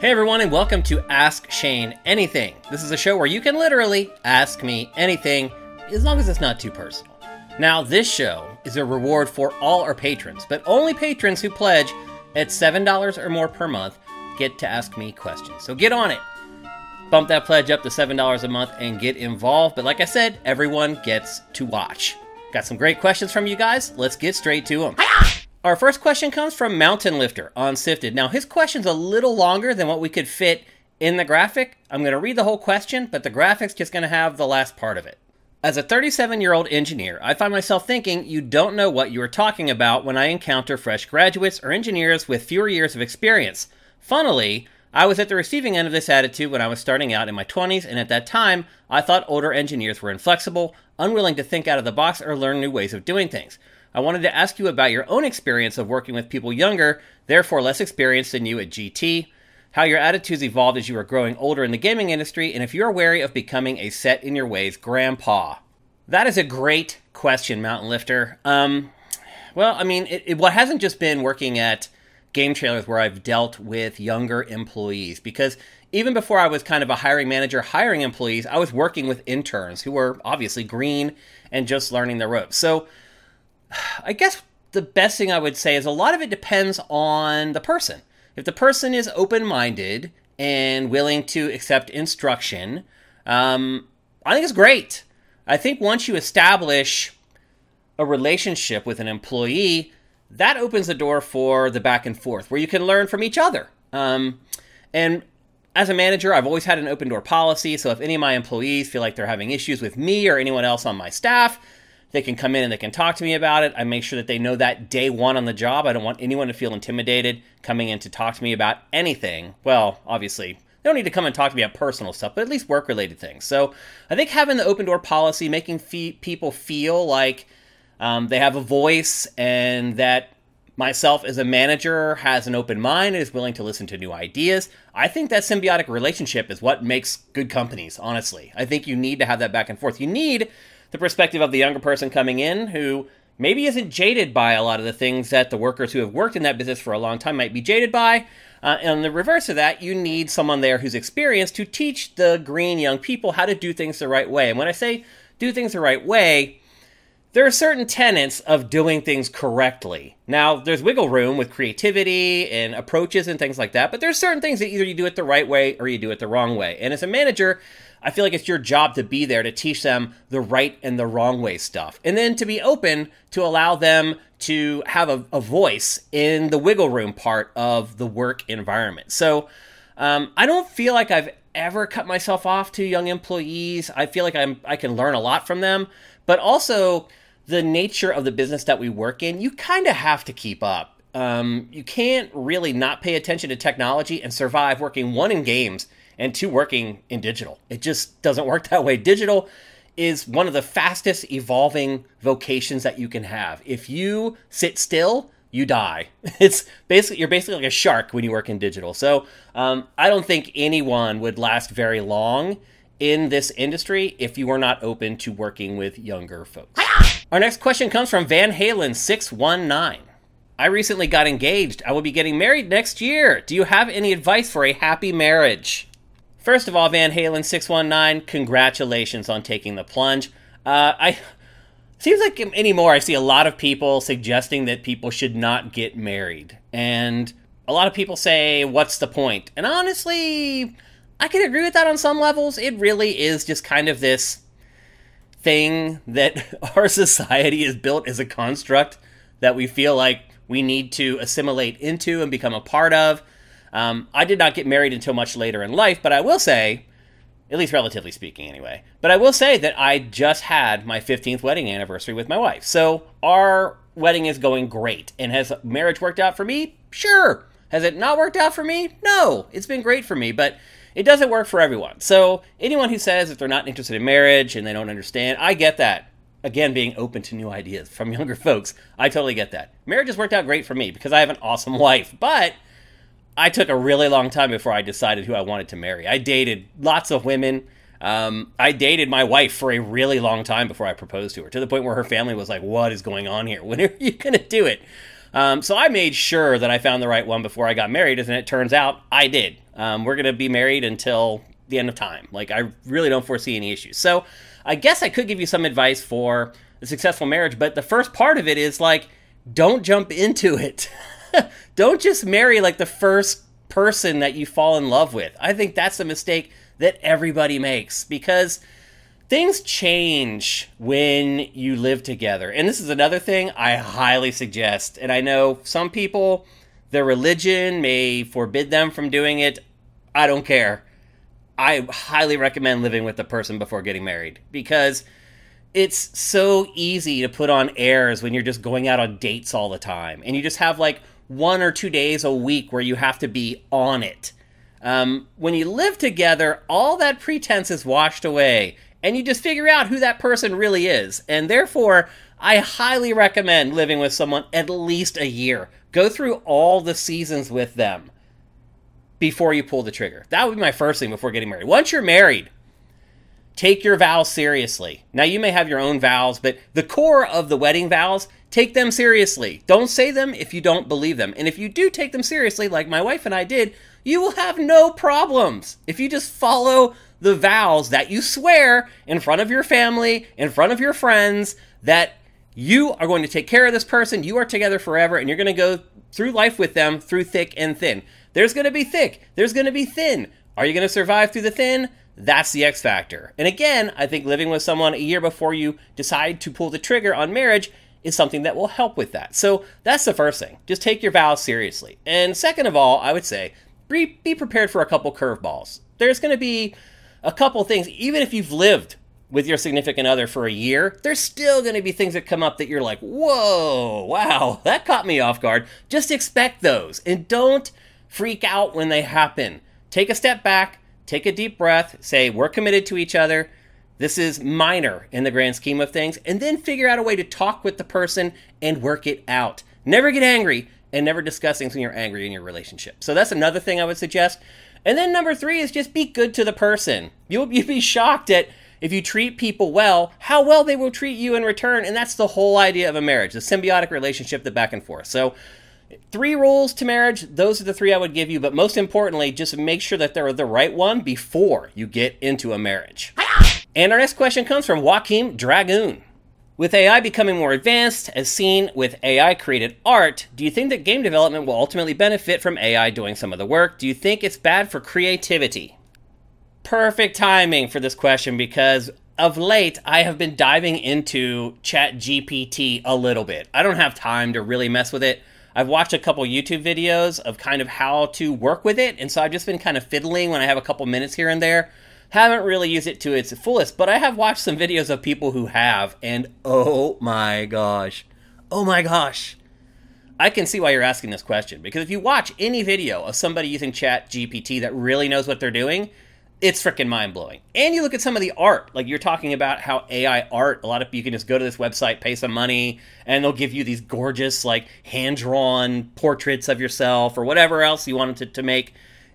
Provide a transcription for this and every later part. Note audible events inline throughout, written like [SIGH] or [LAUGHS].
Hey everyone, and welcome to Ask Shane Anything. This is a show where you can literally ask me anything, as long as it's not too personal. Now, this show is a reward for all our patrons, but only patrons who pledge at $7 or more per month get to ask me questions. So get on it. Bump that pledge up to $7 a month and get involved. But like I said, everyone gets to watch. Got some great questions from you guys. Let's get straight to them. Our first question comes from Mountain Lifter on Sifted. Now, his question's a little longer than what we could fit in the graphic. I'm going to read the whole question, but the graphic's just going to have the last part of it. As a 37 year old engineer, I find myself thinking you don't know what you are talking about when I encounter fresh graduates or engineers with fewer years of experience. Funnily, I was at the receiving end of this attitude when I was starting out in my 20s, and at that time, I thought older engineers were inflexible, unwilling to think out of the box or learn new ways of doing things. I wanted to ask you about your own experience of working with people younger, therefore less experienced than you at GT, how your attitudes evolved as you were growing older in the gaming industry, and if you're wary of becoming a set in your ways grandpa. That is a great question, Mountain Lifter. Um, well, I mean, it, it, what hasn't just been working at GameTrailers where I've dealt with younger employees, because even before I was kind of a hiring manager hiring employees, I was working with interns who were obviously green and just learning the ropes. So I guess the best thing I would say is a lot of it depends on the person. If the person is open minded and willing to accept instruction, um, I think it's great. I think once you establish a relationship with an employee, that opens the door for the back and forth where you can learn from each other. Um, and as a manager, I've always had an open door policy. So if any of my employees feel like they're having issues with me or anyone else on my staff, they can come in and they can talk to me about it. I make sure that they know that day one on the job. I don't want anyone to feel intimidated coming in to talk to me about anything. Well, obviously, they don't need to come and talk to me about personal stuff, but at least work related things. So I think having the open door policy, making fee- people feel like um, they have a voice and that myself as a manager has an open mind and is willing to listen to new ideas. I think that symbiotic relationship is what makes good companies, honestly. I think you need to have that back and forth. You need the perspective of the younger person coming in who maybe isn't jaded by a lot of the things that the workers who have worked in that business for a long time might be jaded by. Uh, and the reverse of that, you need someone there who's experienced to teach the green young people how to do things the right way. And when I say do things the right way, there are certain tenets of doing things correctly. Now, there's wiggle room with creativity and approaches and things like that, but there's certain things that either you do it the right way or you do it the wrong way. And as a manager, I feel like it's your job to be there to teach them the right and the wrong way stuff. And then to be open to allow them to have a, a voice in the wiggle room part of the work environment. So um, I don't feel like I've ever cut myself off to young employees. I feel like I'm I can learn a lot from them, but also the nature of the business that we work in, you kind of have to keep up. Um, you can't really not pay attention to technology and survive working one in games and two working in digital. It just doesn't work [LAUGHS] that way. Digital is one of the fastest evolving vocations that you can have. If you sit still, you die. [LAUGHS] It's basically you're basically like a shark when you work in digital. So um, I don't think anyone would last very long in this industry if you are not open to working with younger folks. Our next question comes from Van Halen six one nine. I recently got engaged. I will be getting married next year. Do you have any advice for a happy marriage? First of all, Van Halen 619, congratulations on taking the plunge. Uh, I seems like anymore I see a lot of people suggesting that people should not get married. And a lot of people say, "What's the point?" And honestly, I can agree with that on some levels. It really is just kind of this thing that [LAUGHS] our society is built as a construct that we feel like we need to assimilate into and become a part of. Um, I did not get married until much later in life, but I will say, at least relatively speaking, anyway. But I will say that I just had my 15th wedding anniversary with my wife. So our wedding is going great. And has marriage worked out for me? Sure. Has it not worked out for me? No. It's been great for me, but it doesn't work for everyone. So anyone who says that they're not interested in marriage and they don't understand, I get that. Again, being open to new ideas from [LAUGHS] younger folks, I totally get that. Marriage has worked out great for me because I have an awesome [LAUGHS] wife, but I took a really long time before I decided who I wanted to marry. I dated lots of women. Um, I dated my wife for a really long time before I proposed to her, to the point where her family was like, "What is going on here? [LAUGHS] When are you going to do it?" Um, so I made sure that I found the right one before I got married, and it turns out I did. Um, we're going to be married until the end of time. Like, I really don't foresee any issues. So I guess I could give you some advice for a successful marriage, but the first part of it is like, don't jump into it. [LAUGHS] don't just marry like the first person that you fall in love with. I think that's a mistake that everybody makes because things change when you live together. And this is another thing I highly suggest. And I know some people, their religion may forbid them from doing it. I don't care. I highly recommend living with the person before getting married because it's so easy to put on airs when you're just going out on dates all the time and you just have like one or two days a week where you have to be on it. Um, when you live together, all that pretense is washed away and you just figure out who that person really is. And therefore, I highly recommend living with someone at least a year. Go through all the seasons with them before you pull the trigger. That would be my first thing before getting married. Once you're married, take your vows seriously. Now, you may have your own vows, but the core of the wedding vows, take them seriously. Don't say them if you don't believe them. And if you do take them seriously, like my wife and I did, you will have no problems if you just follow the vows that you swear in front of your family, in front of your friends, that you are going to take care of this person, you are together forever, and you're going to go through life with them through thick and thin. There's going to be thick, there's going to be thin. Are you going to survive through the thin? That's the X factor. And again, I think living with someone a year before you decide to pull the trigger on marriage is something that will help with that. So that's the first thing. Just take your vows seriously. And second of all, I would say be, prepared for a couple curveballs. There's going to be a couple things, even if you've lived with your significant other for a year, there's still going to be things that come up that you're like, whoa, wow, that caught me off guard. Just expect those and don't freak out when they happen. Take a step back, take a deep breath, say, we're committed to each other. This is minor in the grand scheme of things, and then figure out a way to talk with the person and work it out. Never get angry and never discuss things when you're angry in your relationship. So that's another thing I would suggest. And then number three is just be good to the person. You'll, you'll be shocked at if you treat people well, how well they will treat you in return. And that's the whole idea of a marriage, the symbiotic relationship, the back and forth. So three rules to marriage those are the three i would give you but most importantly just make sure that they're the right one before you get into a marriage and our next question comes from joaquim dragoon with ai becoming more advanced as seen with ai created art do you think that game development will ultimately benefit from ai doing some of the work do you think it's bad for creativity perfect timing for this question because of late I have been diving into ChatGPT a little bit. I don't have time to really mess with it. I've watched a couple YouTube videos of kind of how to work with it, and so I've just been kind of fiddling when I have a couple minutes here and there. Haven't really used it to its fullest, but I have watched some videos of people who have, and oh my gosh. Oh my gosh. I can see why you're asking this question because if you watch any video of somebody using Chat GPT that really knows what they're doing, it's freaking mind blowing. And you look at some of the art, like you're talking about how AI art, a lot of you can just go to this website, pay some money, and they'll give you these gorgeous, like hand drawn portraits of yourself or whatever else you wanted to, to make.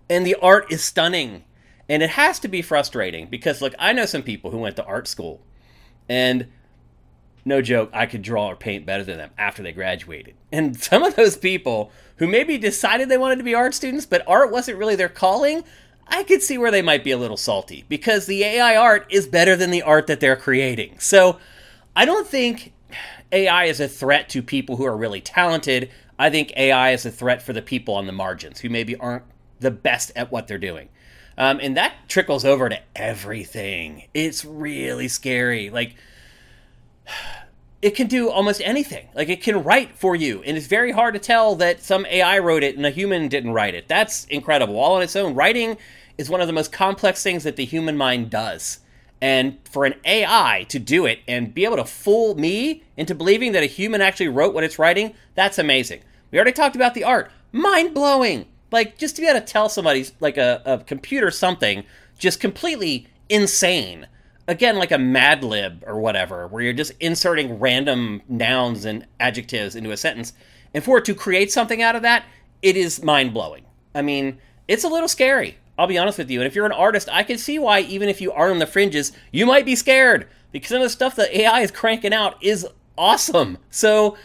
And the art is stunning. And it has to be frustrating because, look, I know some people who went to art school, and no joke, I could draw or paint better than them after they graduated. And [LAUGHS] some of those people who maybe decided they wanted to be art students, but art wasn't really their calling, I could see where they might be a little salty because the AI art is better than the art that they're creating. So I don't think AI is a threat to people who are really talented. I think AI is a threat for the people on the margins who maybe aren't the best at what they're doing. Um, and that trickles over to everything. It's really scary. Like, [SIGHS] it can do almost anything. Like, it can write for you. And it's very hard to tell that some AI wrote it and a human didn't write it. That's incredible. All on its own. Writing is one of the most complex things that the human mind does. And for an AI to do it and be able to fool me into believing that a human actually wrote what it's writing, that's amazing. We already talked about the art. Mind blowing. Like, just to be able to tell somebody, like a, a computer, something just completely insane. Again, like a Mad Lib or whatever, where you're just inserting random nouns and adjectives into a sentence. And for it to create something out of that, it is mind blowing. I mean, it's a little scary. I'll be honest with you. And if you're an artist, I can see why, even if you are on the fringes, you might be scared because some of the stuff that AI is cranking out is awesome. So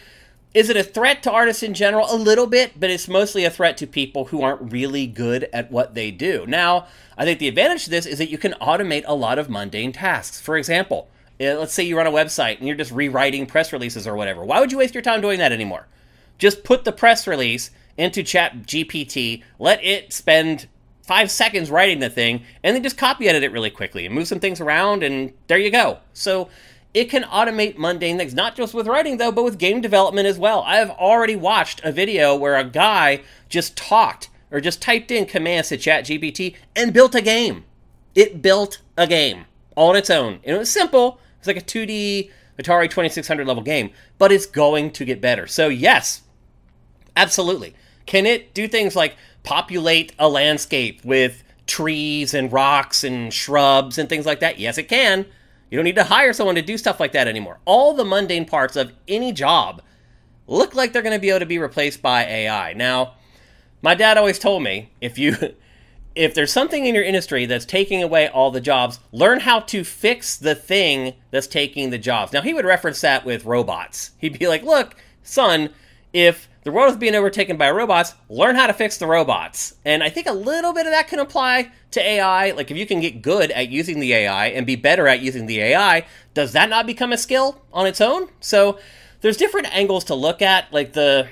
Is it a threat to artists in general? A little bit, but it's mostly a threat to people who aren't really good at what they do. Now, I think the advantage to this is that you can automate a lot of mundane tasks. For example, uh, let's say you run a website and you're just rewriting press releases or whatever. Why would you waste your time doing that anymore? Just put the press release into Chat GPT, let it spend five seconds writing the thing, and then just copy edit it really quickly and move some things around, and there you go. So it can automate mundane things, not just with writing though, but with game development as well. I have already watched a video where a guy just talked or just typed in commands to ChatGPT and built a game. It built a game all on its own. And it was simple. It's like a 2D Atari 2600 level game, but it's going to get better. So, yes, absolutely. Can it do things like populate a landscape with trees and rocks and shrubs and things like that? Yes, it can. You don't need to hire someone to do stuff like that anymore. All the mundane parts of any job look like they're going to be able to be replaced by AI. Now, my dad always told me if you [LAUGHS] if there's something in your industry that's taking away all the jobs, learn how to fix the thing that's taking the jobs. Now, he would reference that with robots. He'd be like, "Look, son, if the world is being overtaken by robots, learn how to fix the robots. And I think a little bit of that can apply to AI. Like if you can get good at using the AI and be better at using the AI, does that not become a skill on its own? So there's different angles to look at. Like the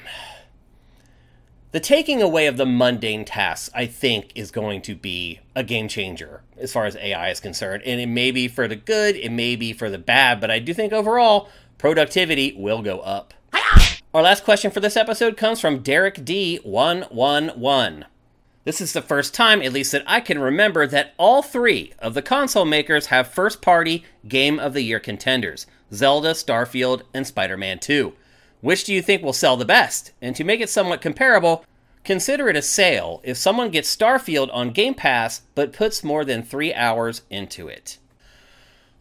the taking away of the mundane tasks, I think, is going to be a game changer as far as AI is concerned. And it may be for the good, it may be for the bad, but I do think overall productivity will go up. Our last question for this episode comes from Derek D111. This is the first time, at least that I can remember, that all three of the console makers have first party Game of the Year contenders Zelda, Starfield, and Spider Man 2. Which do you think will sell the best? And to make it somewhat comparable, consider it a sale if someone gets Starfield on Game Pass but puts more than three hours into it.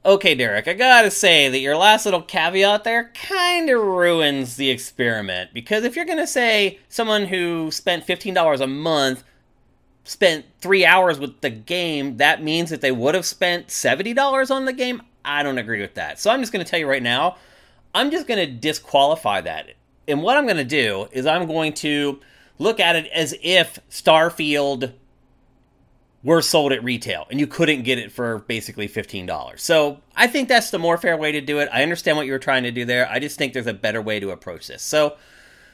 Okay, Derek, I gotta say that your last little caveat there kind of ruins the experiment. Because if you're gonna say someone who spent $15 a month spent three hours with the game, that means that they would have spent $70 on the game? I don't agree with that. So I'm just gonna tell you right now, I'm just gonna disqualify that. And what I'm gonna do is I'm going to look at it as if Starfield were sold at retail and you couldn't get it for basically $15. So I think that's the more fair way to do it. I understand what you were trying to do there. I just think there's a better way to approach this. So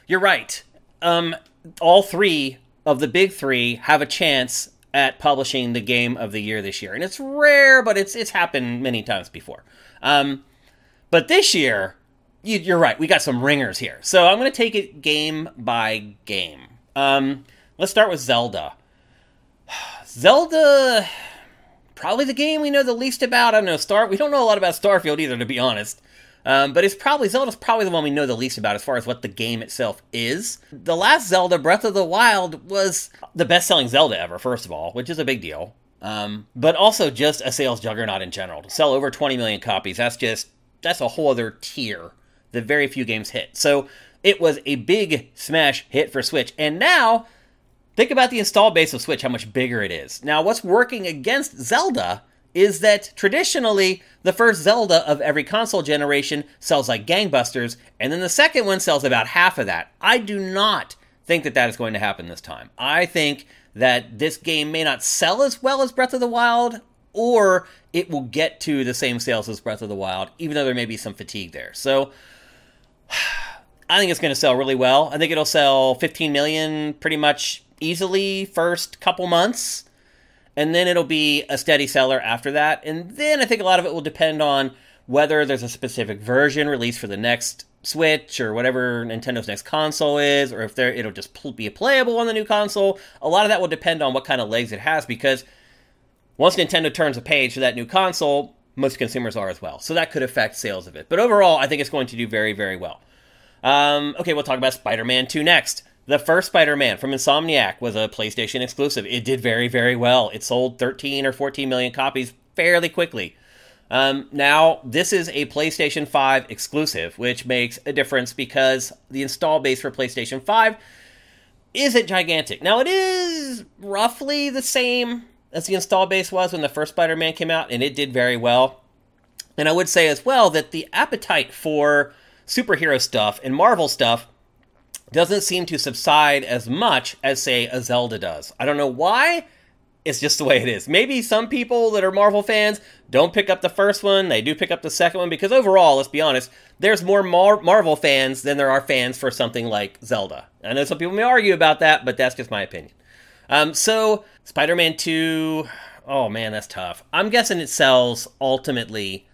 you're right. Um, all three of the big three have a chance at publishing the game of the year this year. And it's rare, but it's it's happened many times before. Um, but this year, you, are right. We got some ringers here. So I'm going to take it game by game. Um, let's start with Zelda. Zelda, probably the game we know the least about. I don't know Star. We don't know a lot about Starfield either, to be honest. Um, but it's probably Zelda's probably the one we know the least about as far as what the game itself is. The last Zelda, Breath of the Wild, was the best-selling Zelda ever. First of all, which is a big deal. Um, but also just a sales juggernaut in general. To sell over 20 million copies, that's just that's a whole other tier that very few games hit. So it was a big smash hit for Switch, and now Think about the install base of Switch, how much bigger it is. Now, what's working against Zelda is that traditionally the first Zelda of every console generation sells like gangbusters, and then the second one sells about half of that. I do not think that that is going to happen this time. I think that this game may not sell as well as Breath of the Wild, or it will get to the same sales as Breath of the Wild, even though there may be some fatigue there. So, [SIGHS] I think it's going to sell really well. I think it'll sell 15 million pretty much easily first couple months, and then it'll be a steady seller after that. And then I think a lot of it will depend on whether there's a specific version released for the next Switch or whatever Nintendo's next console is, or if there it'll just be playable on the new console. A lot of that will depend on what kind of legs it has because once Nintendo turns a page for that new console, most consumers are as well. So that could affect sales of it. But overall, I think it's going to do very, very well. Um, okay, we'll talk about Spider Man 2 next. The first Spider Man from Insomniac was a PlayStation exclusive. It did very, very well. It sold 13 or 14 million copies fairly quickly. Um, now, this is a PlayStation 5 exclusive, which makes a difference because the install base for PlayStation 5 isn't gigantic. Now, it is roughly the same as the install base was when the first Spider Man came out, and it did very well. And I would say as well that the appetite for superhero stuff and Marvel stuff doesn't seem to subside as much as, say, a Zelda does. I don't know why. It's just the way it is. Maybe some people that are Marvel fans don't pick up the first one. They do pick up the second one because overall, let's be honest, there's more Mar- Marvel fans than there are fans for something like Zelda. I know some people may argue about that, but that's just my opinion. Um, so, Spider Man 2, oh man, that's tough. I'm guessing it sells ultimately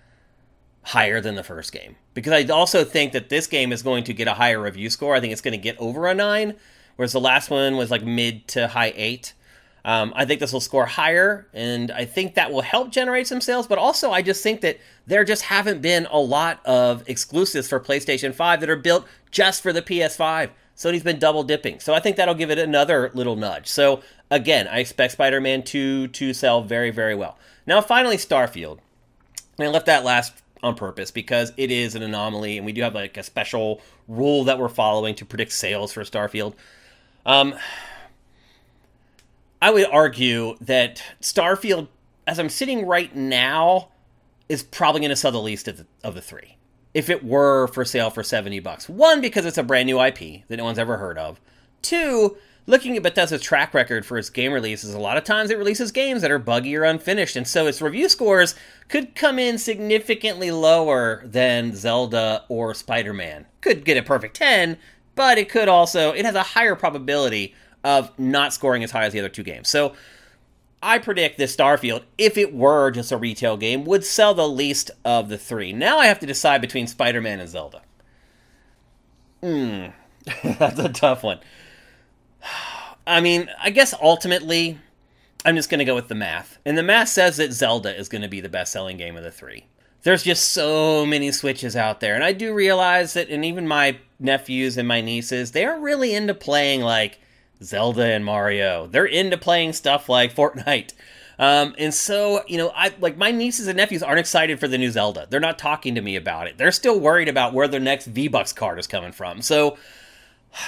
higher than the first game because I also think that this game is going to get a higher review score. I think it's going to get over a 9, whereas the last one was like mid to high 8. Um, I think this will score higher, and I think that will help generate some sales. But also, I just think that there just haven't been a lot of exclusives for PlayStation 5 that are built just for the PS5. Sony's been double dipping. So I think that'll give it another little nudge. So again, I expect Spider Man 2 to sell very, very well. Now, finally, Starfield. And I left that last on purpose because it is an anomaly, and we do have like a special rule that we're following to predict sales for Starfield. Um, I would argue that Starfield, as I'm sitting right now, is probably going to sell the least of the, of the three. If it were for sale for 70 bucks. One, because it's a brand new IP that no one's ever heard of. Two, looking at Bethesda's track record for its game releases, a lot of times it releases games that are buggy or unfinished, and so its review scores could come in significantly lower than Zelda or Spider Man. Could get a perfect 10, but it could also, it has a higher probability of not scoring as high as the other two games. So I predict this Starfield, if it were just a retail game, would sell the least of the three. Now I have to decide between Spider Man and Zelda. Hmm, [LAUGHS] that's a tough one. I mean, I guess ultimately, I'm just going to go with the math. And the math says that Zelda is going to be the best selling game of the three. There's just so many Switches out there. And I do realize that, and even my nephews and my nieces, they're really into playing like Zelda and Mario. They're into playing stuff like Fortnite. Um, and so, you know, I like my nieces and nephews aren't excited for the new Zelda. They're not talking to me about it. They're still worried about where their next V Bucks card is coming from. So,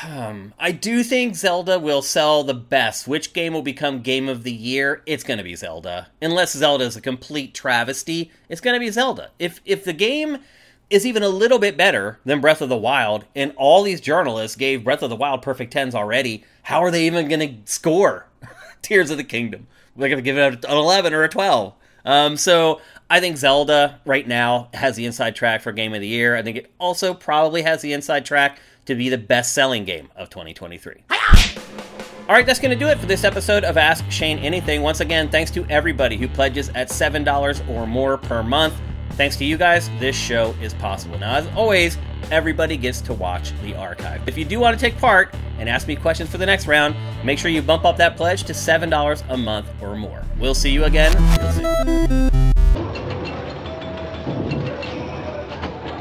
um, I do think Zelda will sell the best. Which game will become game of the year? It's going to be Zelda. Unless Zelda is a complete travesty, it's going to be Zelda. If if the game is even a little bit better than Breath of the Wild, and all these journalists gave Breath of the Wild perfect tens already, how are they even going to score [LAUGHS] Tears of the Kingdom? They're going to give it an 11 or a 12. Um, so I think Zelda right now has the inside track for Game of the Year. I think it also probably has the inside track to be the best selling game of 2023. All right, that's going to do it for this episode of Ask Shane Anything. Once again, thanks to everybody who pledges at $7 or more per month. Thanks to you guys, this show is possible. Now, as always, everybody gets to watch the archive. If you do want to take part and ask me questions for the next round, make sure you bump up that pledge to $7 a month or more. We'll see you again real soon.